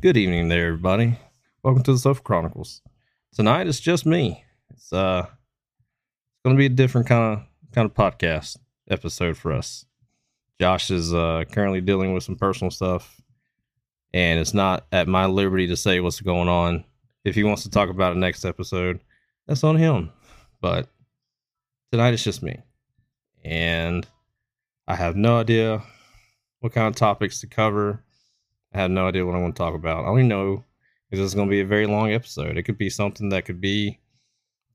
Good evening there, everybody. Welcome to the Sofa Chronicles. Tonight it's just me. It's uh it's gonna be a different kind of kind of podcast episode for us. Josh is uh currently dealing with some personal stuff and it's not at my liberty to say what's going on. If he wants to talk about it next episode, that's on him. But tonight it's just me. And I have no idea what kind of topics to cover. I have no idea what I want to talk about. I only know is this is going to be a very long episode. It could be something that could be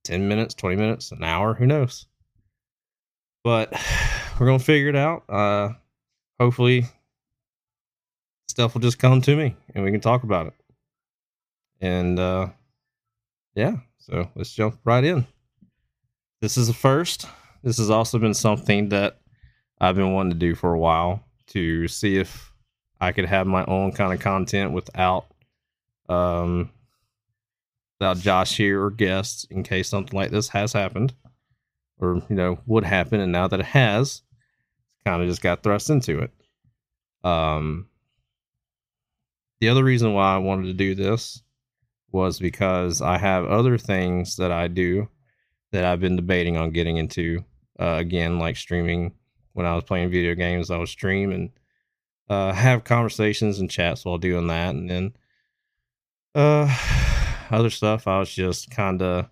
10 minutes, 20 minutes, an hour, who knows. But we're going to figure it out. Uh hopefully stuff will just come to me and we can talk about it. And uh yeah, so let's jump right in. This is the first. This has also been something that I've been wanting to do for a while to see if I could have my own kind of content without um without Josh here or guests in case something like this has happened or you know would happen and now that it has kind of just got thrust into it. Um the other reason why I wanted to do this was because I have other things that I do that I've been debating on getting into. Uh, again, like streaming. When I was playing video games, I would stream and uh, have conversations and chats while doing that. And then uh, other stuff, I was just kind of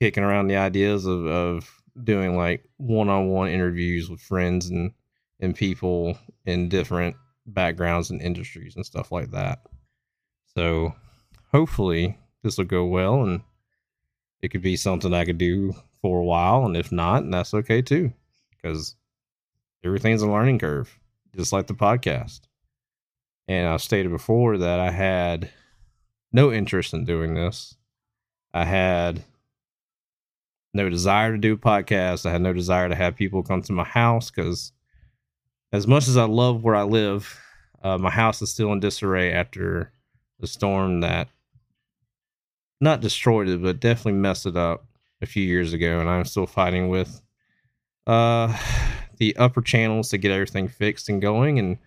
kicking around the ideas of, of doing like one on one interviews with friends and, and people in different backgrounds and industries and stuff like that. So hopefully this will go well and it could be something I could do for a while. And if not, and that's okay too, because everything's a learning curve, just like the podcast. And I've stated before that I had no interest in doing this. I had no desire to do a podcast. I had no desire to have people come to my house because, as much as I love where I live, uh, my house is still in disarray after the storm that not destroyed it, but definitely messed it up a few years ago. And I'm still fighting with uh, the upper channels to get everything fixed and going and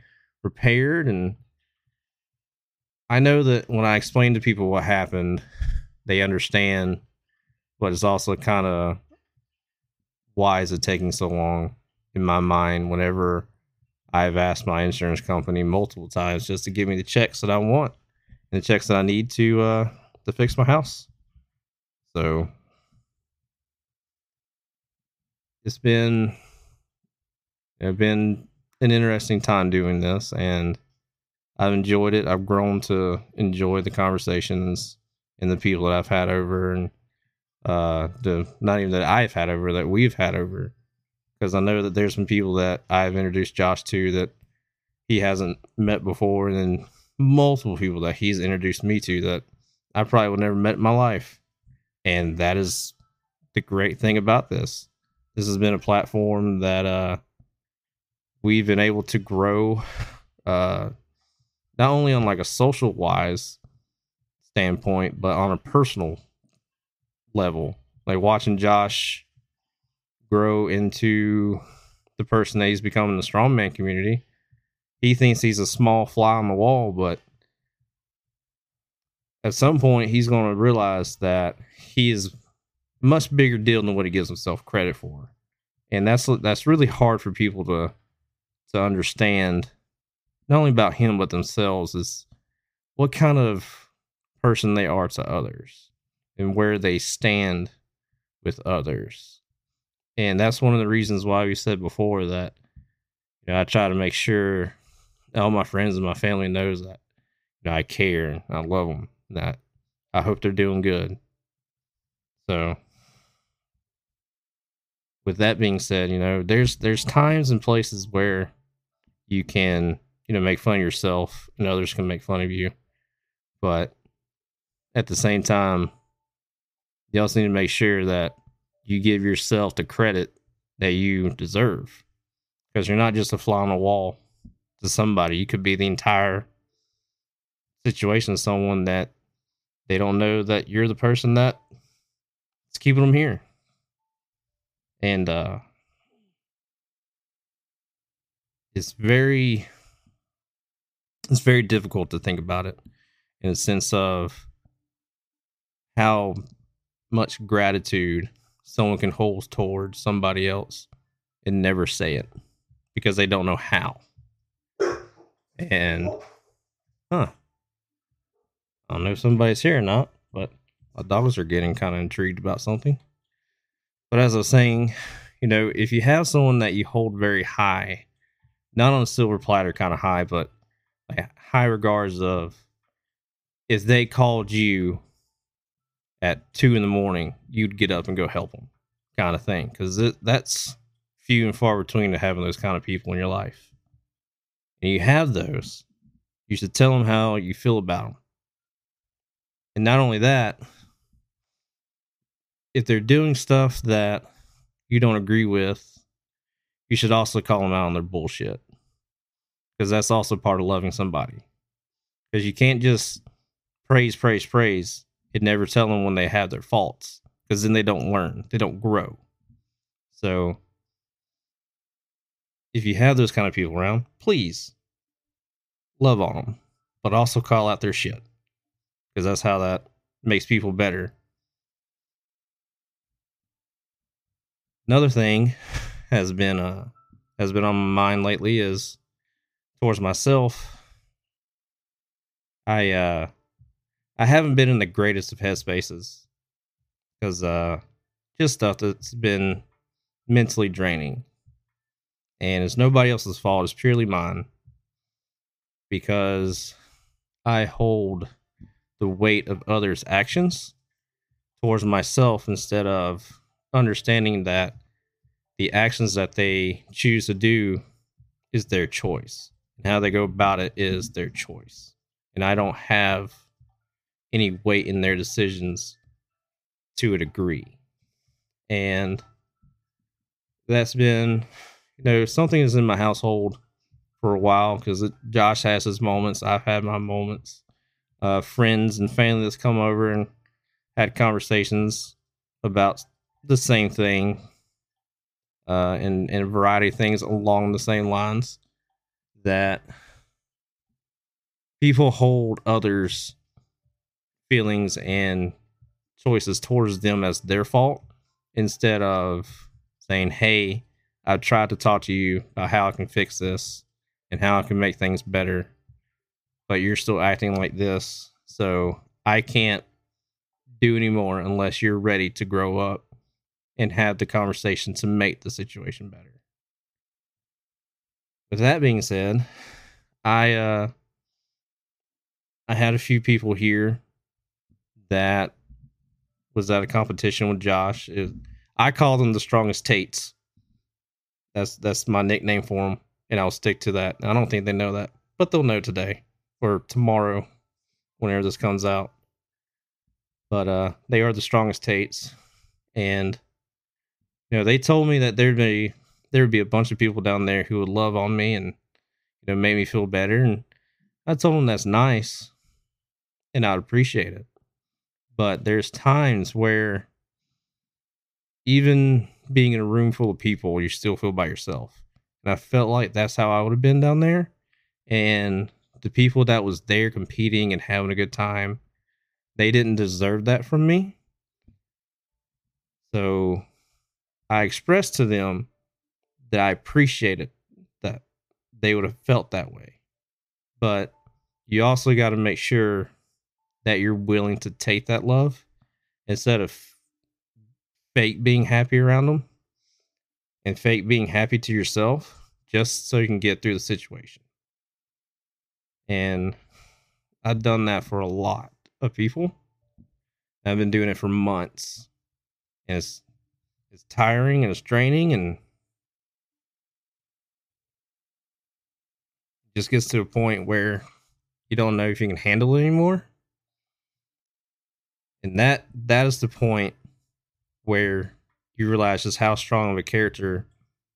repaired. And I know that when I explain to people what happened, they understand, but it's also kind of why is it taking so long in my mind whenever I've asked my insurance company multiple times just to give me the checks that I want and the checks that I need to uh, to fix my house. So it's been it's been an interesting time doing this and I've enjoyed it. I've grown to enjoy the conversations and the people that I've had over and uh the not even that I've had over that we've had over because I know that there's some people that I've introduced Josh to that he hasn't met before and then multiple people that he's introduced me to that I probably would never met in my life. And that is the great thing about this. This has been a platform that uh we've been able to grow uh not only on like a social wise standpoint, but on a personal level. Like watching Josh grow into the person that he's becoming in the strongman community. He thinks he's a small fly on the wall, but at some point he's going to realize that he is much bigger deal than what he gives himself credit for. And that's that's really hard for people to to understand not only about him but themselves is what kind of person they are to others and where they stand with others. And that's one of the reasons why we said before that you know, I try to make sure all my friends and my family knows that you know, I care and I love them that I hope they're doing good. So with that being said, you know, there's there's times and places where you can, you know, make fun of yourself and others can make fun of you. But at the same time, you also need to make sure that you give yourself the credit that you deserve. Because you're not just a fly on the wall to somebody. You could be the entire situation someone that they don't know that you're the person that is keeping them here. And uh it's very it's very difficult to think about it in a sense of how much gratitude someone can hold towards somebody else and never say it because they don't know how. And, huh. I don't know if somebody's here or not, but my dogs are getting kind of intrigued about something. But as I was saying, you know, if you have someone that you hold very high, not on a silver platter kind of high, but like high regards of if they called you at two in the morning, you'd get up and go help them, kind of thing. Because that's few and far between to having those kind of people in your life. And you have those, you should tell them how you feel about them. And not only that, if they're doing stuff that you don't agree with, you should also call them out on their bullshit. Because that's also part of loving somebody. Because you can't just praise, praise, praise, and never tell them when they have their faults. Because then they don't learn, they don't grow. So, if you have those kind of people around, please love on them, but also call out their shit. Because that's how that makes people better Another thing has been uh has been on my mind lately is towards myself. I uh I haven't been in the greatest of headspaces because uh just stuff that's been mentally draining. And it's nobody else's fault, it's purely mine. Because I hold the weight of others' actions towards myself instead of understanding that the actions that they choose to do is their choice. And how they go about it is their choice. And i don't have any weight in their decisions to a degree. And that's been you know something is in my household for a while because josh has his moments. I've had my moments. Uh, friends and family that's come over and had conversations about the same thing uh, and, and a variety of things along the same lines that people hold others' feelings and choices towards them as their fault instead of saying, Hey, I've tried to talk to you about how I can fix this and how I can make things better, but you're still acting like this. So I can't do anymore unless you're ready to grow up and have the conversation to make the situation better. With that being said, I uh I had a few people here that was at a competition with Josh. It, I call them the strongest Tates. That's that's my nickname for them, and I'll stick to that. I don't think they know that, but they'll know today or tomorrow, whenever this comes out. But uh, they are the strongest Tates, and you know, they told me that there'd be there would be a bunch of people down there who would love on me and you know make me feel better. And I told them that's nice, and I'd appreciate it. But there's times where even being in a room full of people, you still feel by yourself. And I felt like that's how I would have been down there. And the people that was there competing and having a good time, they didn't deserve that from me. So I expressed to them that I appreciated that they would have felt that way. But you also got to make sure that you're willing to take that love instead of fake being happy around them and fake being happy to yourself just so you can get through the situation. And I've done that for a lot of people. I've been doing it for months. And it's it's tiring and it's draining and just gets to a point where you don't know if you can handle it anymore. And that that is the point where you realize just how strong of a character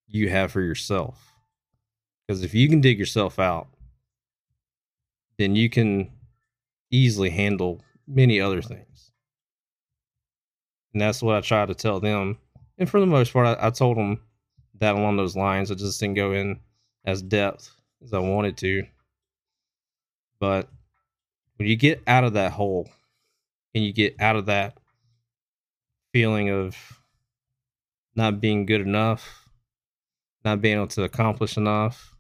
you have for yourself. Because if you can dig yourself out, then you can easily handle many other things. And that's what I try to tell them and for the most part, I, I told them that along those lines. I just didn't go in as depth as I wanted to. But when you get out of that hole and you get out of that feeling of not being good enough, not being able to accomplish enough,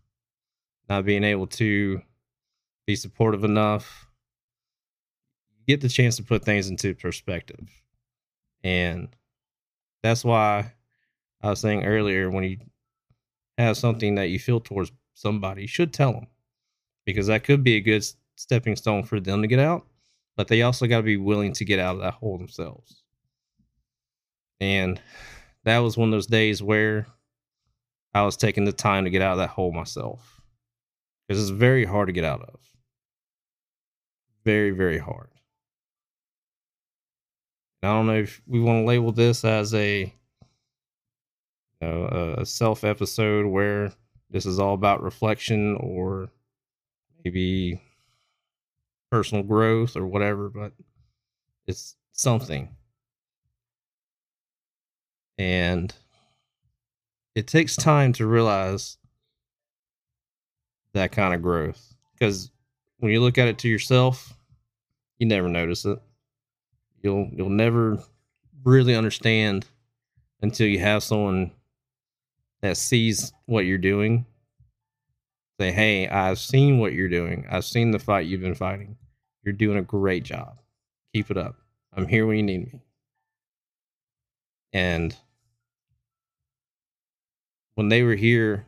not being able to be supportive enough, you get the chance to put things into perspective. And that's why I was saying earlier when you have something that you feel towards somebody, you should tell them because that could be a good stepping stone for them to get out, but they also got to be willing to get out of that hole themselves. And that was one of those days where I was taking the time to get out of that hole myself because it's very hard to get out of. Very, very hard. I don't know if we want to label this as a you know, a self episode where this is all about reflection or maybe personal growth or whatever, but it's something. And it takes time to realize that kind of growth because when you look at it to yourself, you never notice it. You'll you'll never really understand until you have someone that sees what you're doing. Say, "Hey, I've seen what you're doing. I've seen the fight you've been fighting. You're doing a great job. Keep it up. I'm here when you need me." And when they were here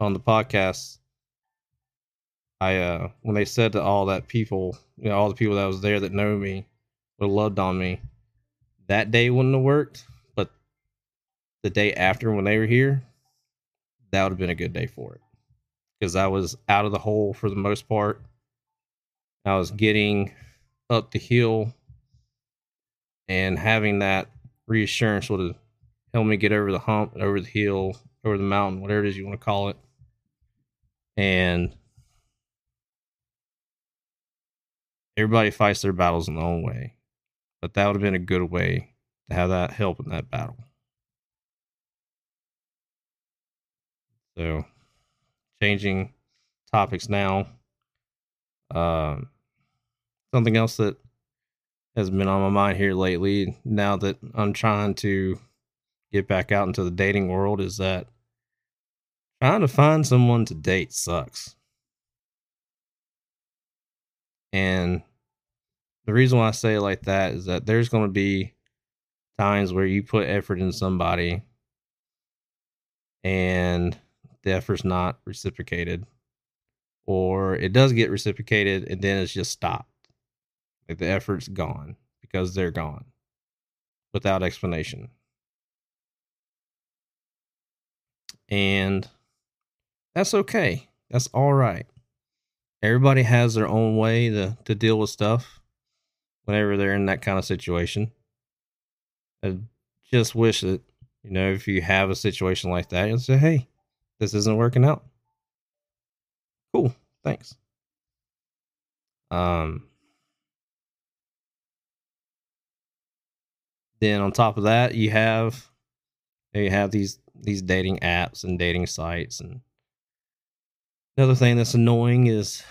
on the podcast, I uh when they said to all that people, you know, all the people that was there that know me, would have loved on me, that day wouldn't have worked. But the day after when they were here, that would have been a good day for it. Because I was out of the hole for the most part. I was getting up the hill and having that reassurance would have helped me get over the hump, over the hill, over the mountain, whatever it is you want to call it. And everybody fights their battles in their own way. But that would have been a good way to have that help in that battle. So, changing topics now. Um, something else that has been on my mind here lately, now that I'm trying to get back out into the dating world, is that trying to find someone to date sucks. And the reason why I say it like that is that there's going to be times where you put effort in somebody and the effort's not reciprocated, or it does get reciprocated and then it's just stopped. Like the effort's gone because they're gone without explanation. And that's okay. That's all right. Everybody has their own way to, to deal with stuff whenever they're in that kind of situation. I just wish that, you know, if you have a situation like that, you'll say, hey, this isn't working out. Cool. Thanks. Um, then on top of that, you have you have these these dating apps and dating sites and another thing that's annoying is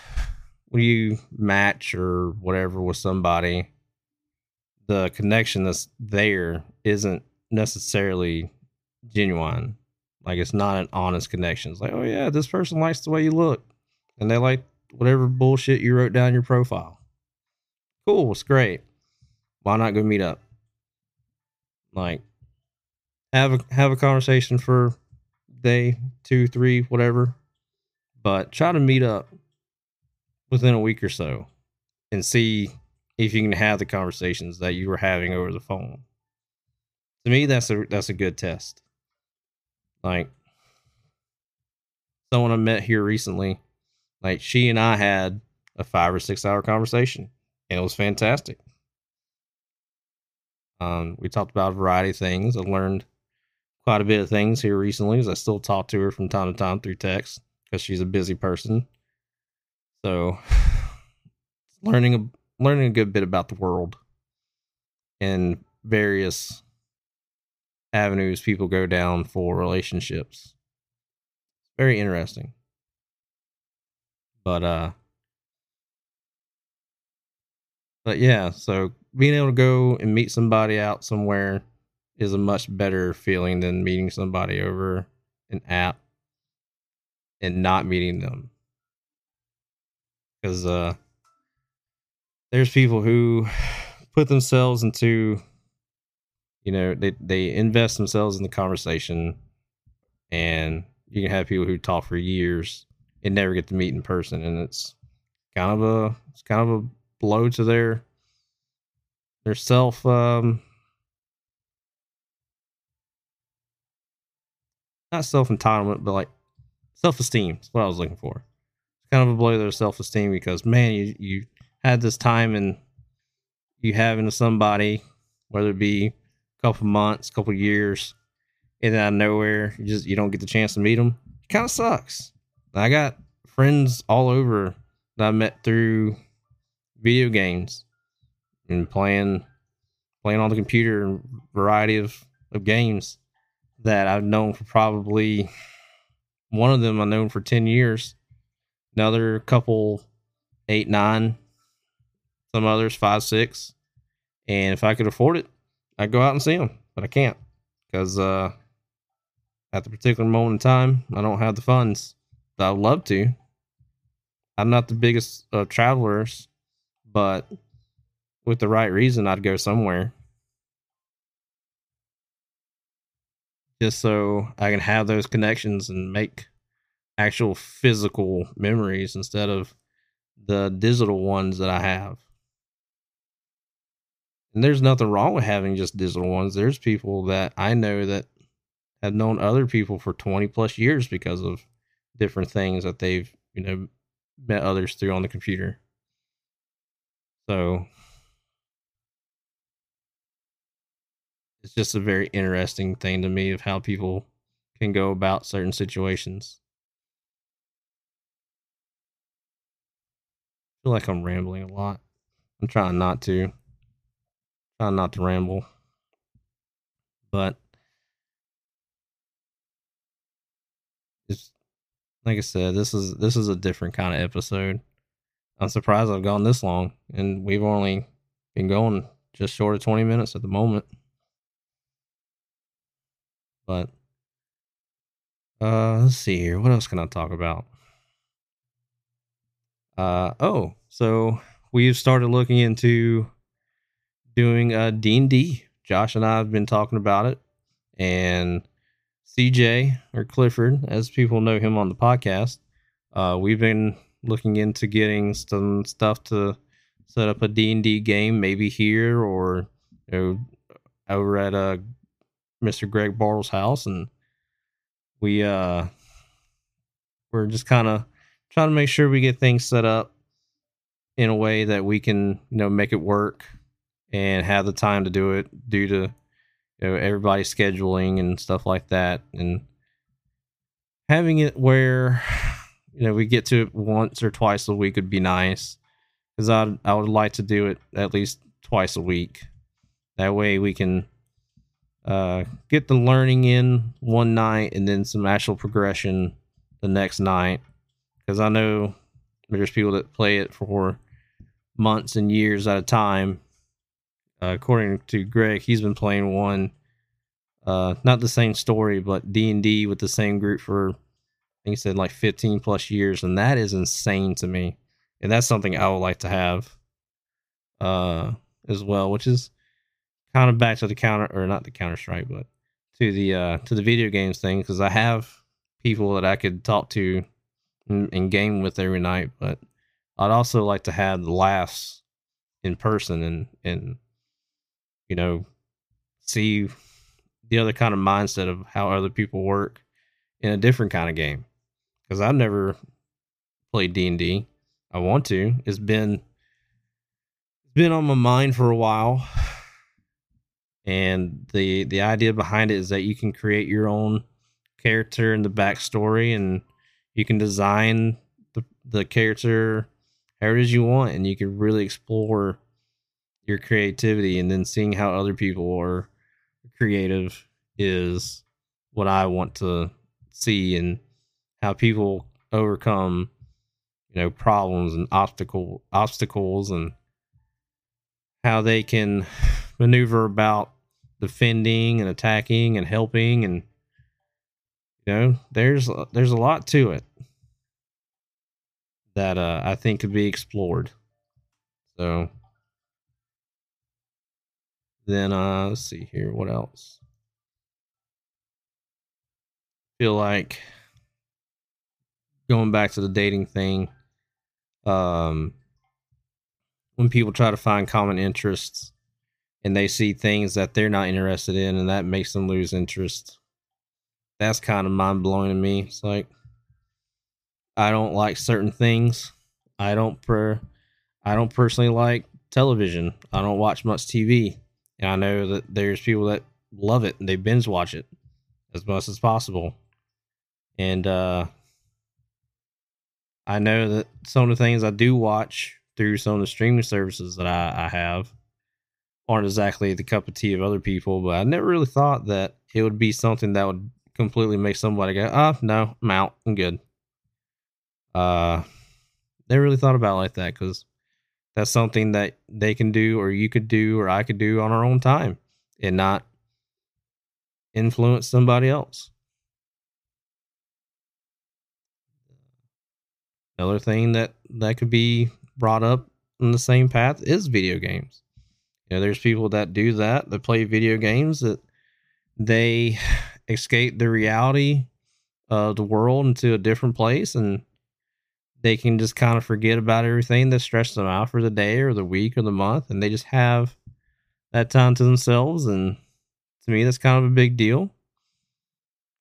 when you match or whatever with somebody, the connection that's there isn't necessarily genuine. Like it's not an honest connection. It's like, oh yeah, this person likes the way you look, and they like whatever bullshit you wrote down your profile. Cool, it's great. Why not go meet up? Like, have a have a conversation for day two, three, whatever. But try to meet up within a week or so and see if you can have the conversations that you were having over the phone. To me, that's a that's a good test. Like someone I met here recently, like she and I had a five or six hour conversation, and it was fantastic. Um, we talked about a variety of things. I learned quite a bit of things here recently, as I still talk to her from time to time through text because she's a busy person. So, learning a learning a good bit about the world and various avenues people go down for relationships. Very interesting. But uh but yeah, so being able to go and meet somebody out somewhere is a much better feeling than meeting somebody over an app and not meeting them. Because uh, there's people who put themselves into, you know, they, they invest themselves in the conversation, and you can have people who talk for years and never get to meet in person, and it's kind of a it's kind of a blow to their their self um not self entitlement, but like self esteem. That's what I was looking for. Kind of a blow to their self esteem because man, you you had this time and you have into somebody, whether it be a couple months, a couple years, and out of nowhere, you just you don't get the chance to meet them. It kind of sucks. I got friends all over that I met through video games and playing playing on the computer and variety of, of games that I've known for probably one of them I've known for 10 years. Another couple, eight, nine, some others, five, six. And if I could afford it, I'd go out and see them, but I can't because uh, at the particular moment in time, I don't have the funds. that I'd love to. I'm not the biggest of travelers, but with the right reason, I'd go somewhere. just so I can have those connections and make actual physical memories instead of the digital ones that I have. And there's nothing wrong with having just digital ones. There's people that I know that have known other people for 20 plus years because of different things that they've, you know, met others through on the computer. So it's just a very interesting thing to me of how people can go about certain situations. Feel like I'm rambling a lot. I'm trying not to. Trying not to ramble. But it's like I said, this is this is a different kind of episode. I'm surprised I've gone this long and we've only been going just short of 20 minutes at the moment. But uh, let's see here. What else can I talk about? Uh, oh, so we've started looking into doing a D&D. Josh and I have been talking about it, and CJ or Clifford, as people know him on the podcast, uh, we've been looking into getting some stuff to set up a D&D game, maybe here or you know over at a Mr. Greg Bartle's house, and we uh we're just kind of trying to make sure we get things set up in a way that we can you know make it work and have the time to do it due to you know everybody's scheduling and stuff like that and having it where you know we get to it once or twice a week would be nice because I I would like to do it at least twice a week. That way we can uh, get the learning in one night and then some actual progression the next night. Because I know there's people that play it for months and years at a time. Uh, according to Greg, he's been playing one, uh, not the same story, but D and D with the same group for, I think he said like 15 plus years, and that is insane to me. And that's something I would like to have, uh, as well, which is kind of back to the counter or not the counter strike, but to the uh to the video games thing because I have people that I could talk to and, and, game with every night, but I'd also like to have the laughs in person and and you know see the other kind of mindset of how other people work in a different kind of game because I've never played D and D. I want to. It's been it's been on my mind for a while and the the idea behind it is that you can create your own character and the backstory and you can design the, the character however it is you want and you can really explore your creativity and then seeing how other people are creative is what I want to see and how people overcome you know problems and obstacle obstacles and how they can maneuver about defending and attacking and helping and you know there's there's a lot to it that uh, I think could be explored. So then uh let's see here what else. Feel like going back to the dating thing um when people try to find common interests and they see things that they're not interested in and that makes them lose interest that's kind of mind blowing to me it's like i don't like certain things. I don't per i don't personally like television. I don't watch much tv and i know that there's people that love it. And they binge watch it as much as possible. And uh i know that some of the things i do watch through some of the streaming services that I, I have aren't exactly the cup of tea of other people, but I never really thought that it would be something that would completely make somebody go, oh, no, I'm out. I'm good. Uh, never really thought about like that because that's something that they can do or you could do or I could do on our own time and not influence somebody else. Another thing that that could be brought up in the same path is video games. You know, there's people that do that, that play video games that they escape the reality of the world into a different place and they can just kind of forget about everything that stressed them out for the day or the week or the month and they just have that time to themselves and to me that's kind of a big deal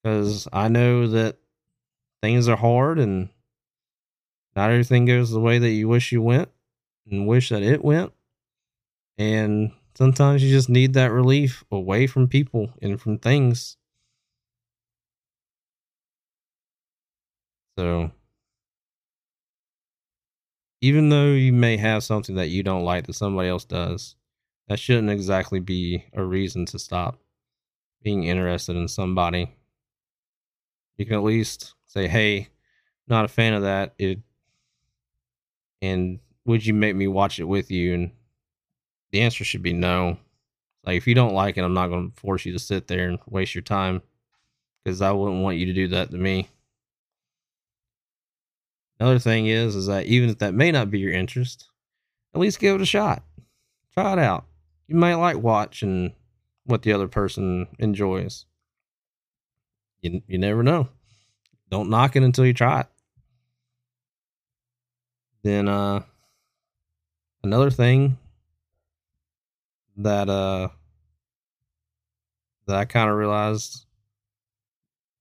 because i know that things are hard and not everything goes the way that you wish you went and wish that it went. And sometimes you just need that relief away from people and from things. So, even though you may have something that you don't like that somebody else does, that shouldn't exactly be a reason to stop being interested in somebody. You can at least say, hey, not a fan of that. It and would you make me watch it with you? And the answer should be no. Like if you don't like it, I'm not going to force you to sit there and waste your time because I wouldn't want you to do that to me. Another thing is, is that even if that may not be your interest, at least give it a shot. Try it out. You might like watching what the other person enjoys. You you never know. Don't knock it until you try it. Then uh another thing that uh that I kind of realized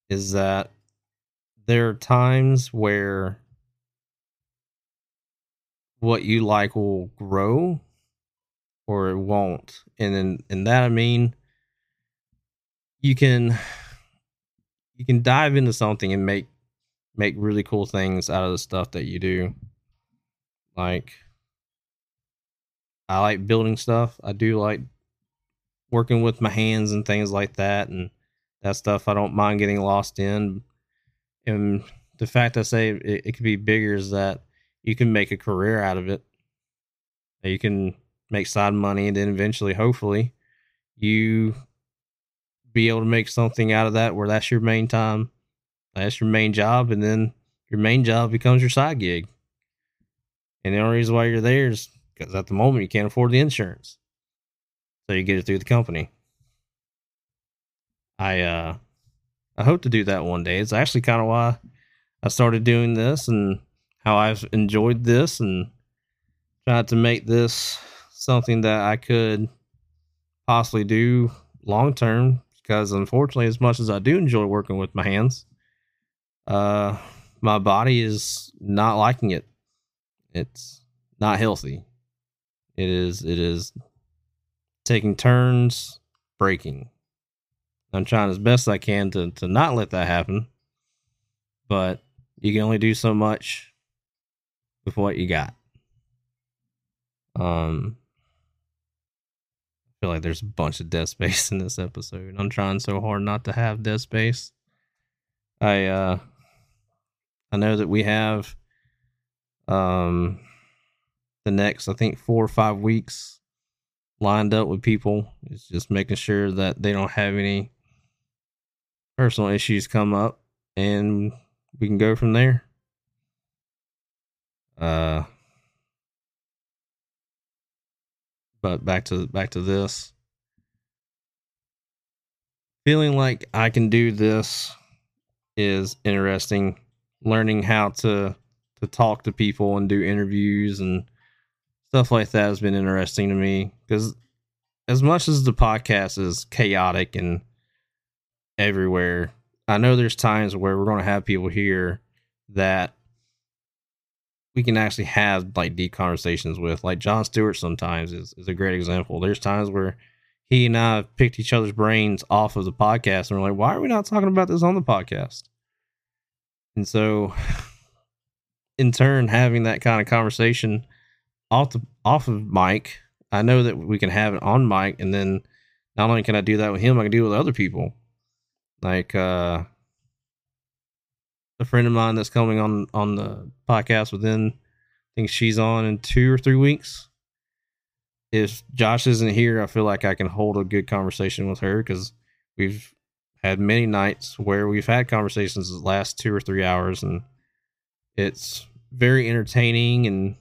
is that there are times where what you like will grow or it won't. And in in that I mean you can you can dive into something and make make really cool things out of the stuff that you do. Like, I like building stuff. I do like working with my hands and things like that. And that stuff I don't mind getting lost in. And the fact I say it, it could be bigger is that you can make a career out of it. You can make side money and then eventually, hopefully, you be able to make something out of that where that's your main time, that's your main job, and then your main job becomes your side gig. And the only reason why you're there is because at the moment you can't afford the insurance. So you get it through the company. I uh I hope to do that one day. It's actually kind of why I started doing this and how I've enjoyed this and tried to make this something that I could possibly do long term because unfortunately as much as I do enjoy working with my hands uh my body is not liking it it's not healthy. It is it is taking turns breaking. I'm trying as best I can to to not let that happen. But you can only do so much with what you got. Um I feel like there's a bunch of dead space in this episode. I'm trying so hard not to have dead space. I uh I know that we have um the next I think four or five weeks lined up with people. It's just making sure that they don't have any personal issues come up and we can go from there. Uh but back to back to this. Feeling like I can do this is interesting. Learning how to to talk to people and do interviews and stuff like that has been interesting to me because as much as the podcast is chaotic and everywhere, I know there's times where we're going to have people here that we can actually have like deep conversations with. Like John Stewart sometimes is, is a great example. There's times where he and I have picked each other's brains off of the podcast and we're like, why are we not talking about this on the podcast? And so in turn having that kind of conversation off the off of mic. I know that we can have it on mic, and then not only can I do that with him, I can do it with other people. Like uh, a friend of mine that's coming on on the podcast within, I think she's on in two or three weeks. If Josh isn't here, I feel like I can hold a good conversation with her because we've had many nights where we've had conversations that last two or three hours, and it's very entertaining and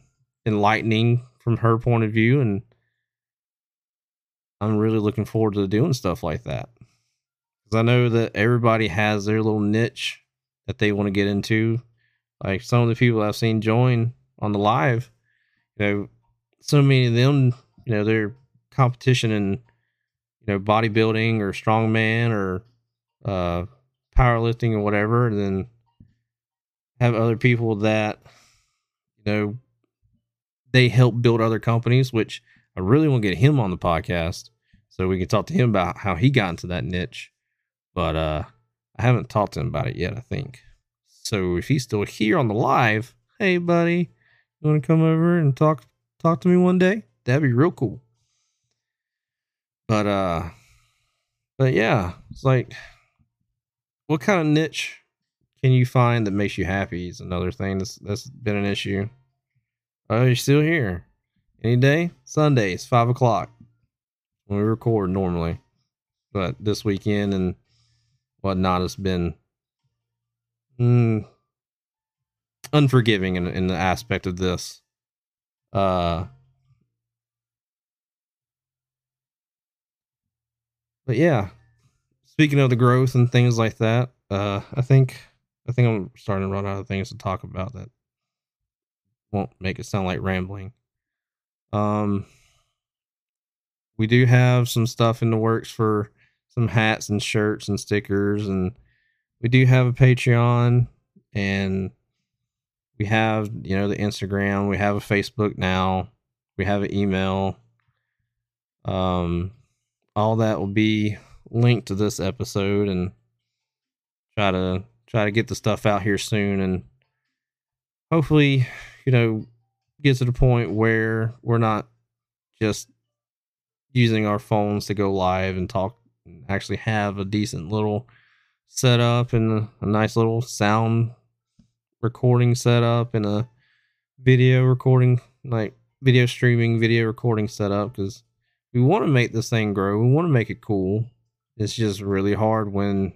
enlightening from her point of view and I'm really looking forward to doing stuff like that. Cuz I know that everybody has their little niche that they want to get into. Like some of the people I've seen join on the live, you know, so many of them, you know, they're competition in you know bodybuilding or strongman or uh powerlifting or whatever and then have other people that you know they help build other companies, which I really want to get him on the podcast so we can talk to him about how he got into that niche. But uh I haven't talked to him about it yet, I think. So if he's still here on the live, hey buddy, you want to come over and talk talk to me one day? That'd be real cool. But uh but yeah, it's like what kind of niche can you find that makes you happy is another thing that's that's been an issue. Oh, you're still here. Any day? Sundays, five o'clock. When we record normally. But this weekend and whatnot has been mm, unforgiving in, in the aspect of this. Uh but yeah. Speaking of the growth and things like that, uh I think I think I'm starting to run out of things to talk about that won't make it sound like rambling. Um, we do have some stuff in the works for some hats and shirts and stickers, and we do have a Patreon, and we have you know the Instagram, we have a Facebook now, we have an email. Um, all that will be linked to this episode, and try to try to get the stuff out here soon, and hopefully you know, get to the point where we're not just using our phones to go live and talk actually have a decent little setup and a, a nice little sound recording setup and a video recording like video streaming video recording setup because we want to make this thing grow we want to make it cool it's just really hard when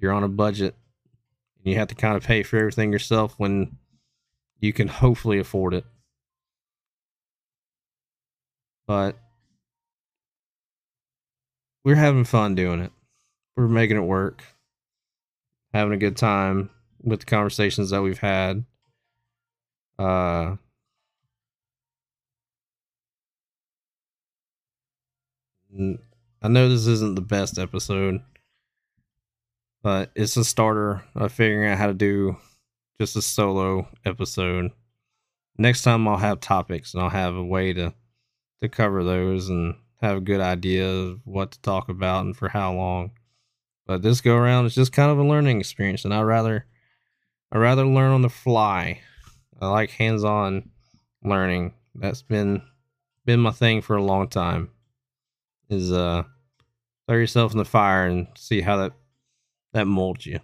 you're on a budget and you have to kind of pay for everything yourself when you can hopefully afford it. But we're having fun doing it. We're making it work. Having a good time with the conversations that we've had. Uh I know this isn't the best episode, but it's a starter of figuring out how to do just a solo episode. Next time I'll have topics and I'll have a way to to cover those and have a good idea of what to talk about and for how long. But this go around is just kind of a learning experience and I rather I rather learn on the fly. I like hands-on learning. That's been been my thing for a long time. Is uh throw yourself in the fire and see how that that molds you.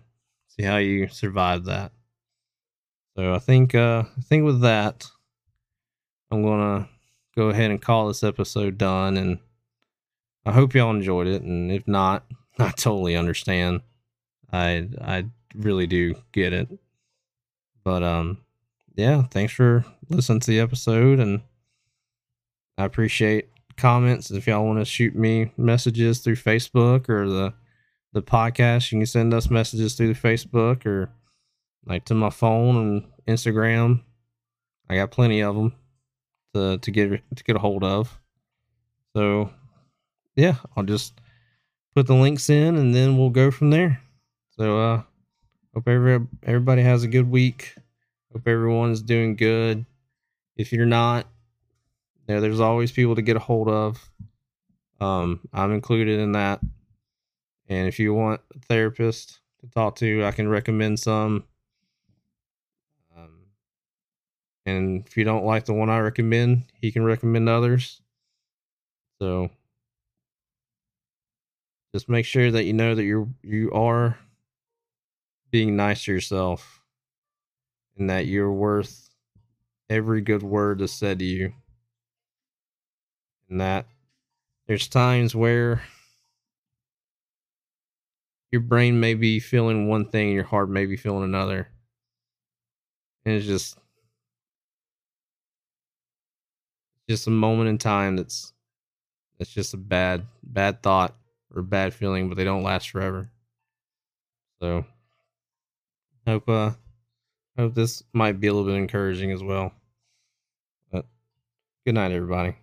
See how you survive that. So I think uh, I think with that, I'm gonna go ahead and call this episode done. And I hope y'all enjoyed it. And if not, I totally understand. I I really do get it. But um yeah, thanks for listening to the episode and I appreciate comments. If y'all want to shoot me messages through Facebook or the the podcast, you can send us messages through Facebook or like to my phone and Instagram. I got plenty of them to to get to get a hold of. So yeah, I'll just put the links in and then we'll go from there. So uh hope every everybody has a good week. Hope everyone's doing good. If you're not, you know, there's always people to get a hold of. Um, I'm included in that. And if you want a therapist to talk to, I can recommend some. Um, and if you don't like the one I recommend, he can recommend others. So just make sure that you know that you're you are being nice to yourself and that you're worth every good word that's said to you. And that there's times where your brain may be feeling one thing your heart may be feeling another. And it's just just a moment in time that's that's just a bad bad thought or bad feeling, but they don't last forever. So hope uh hope this might be a little bit encouraging as well. But good night everybody.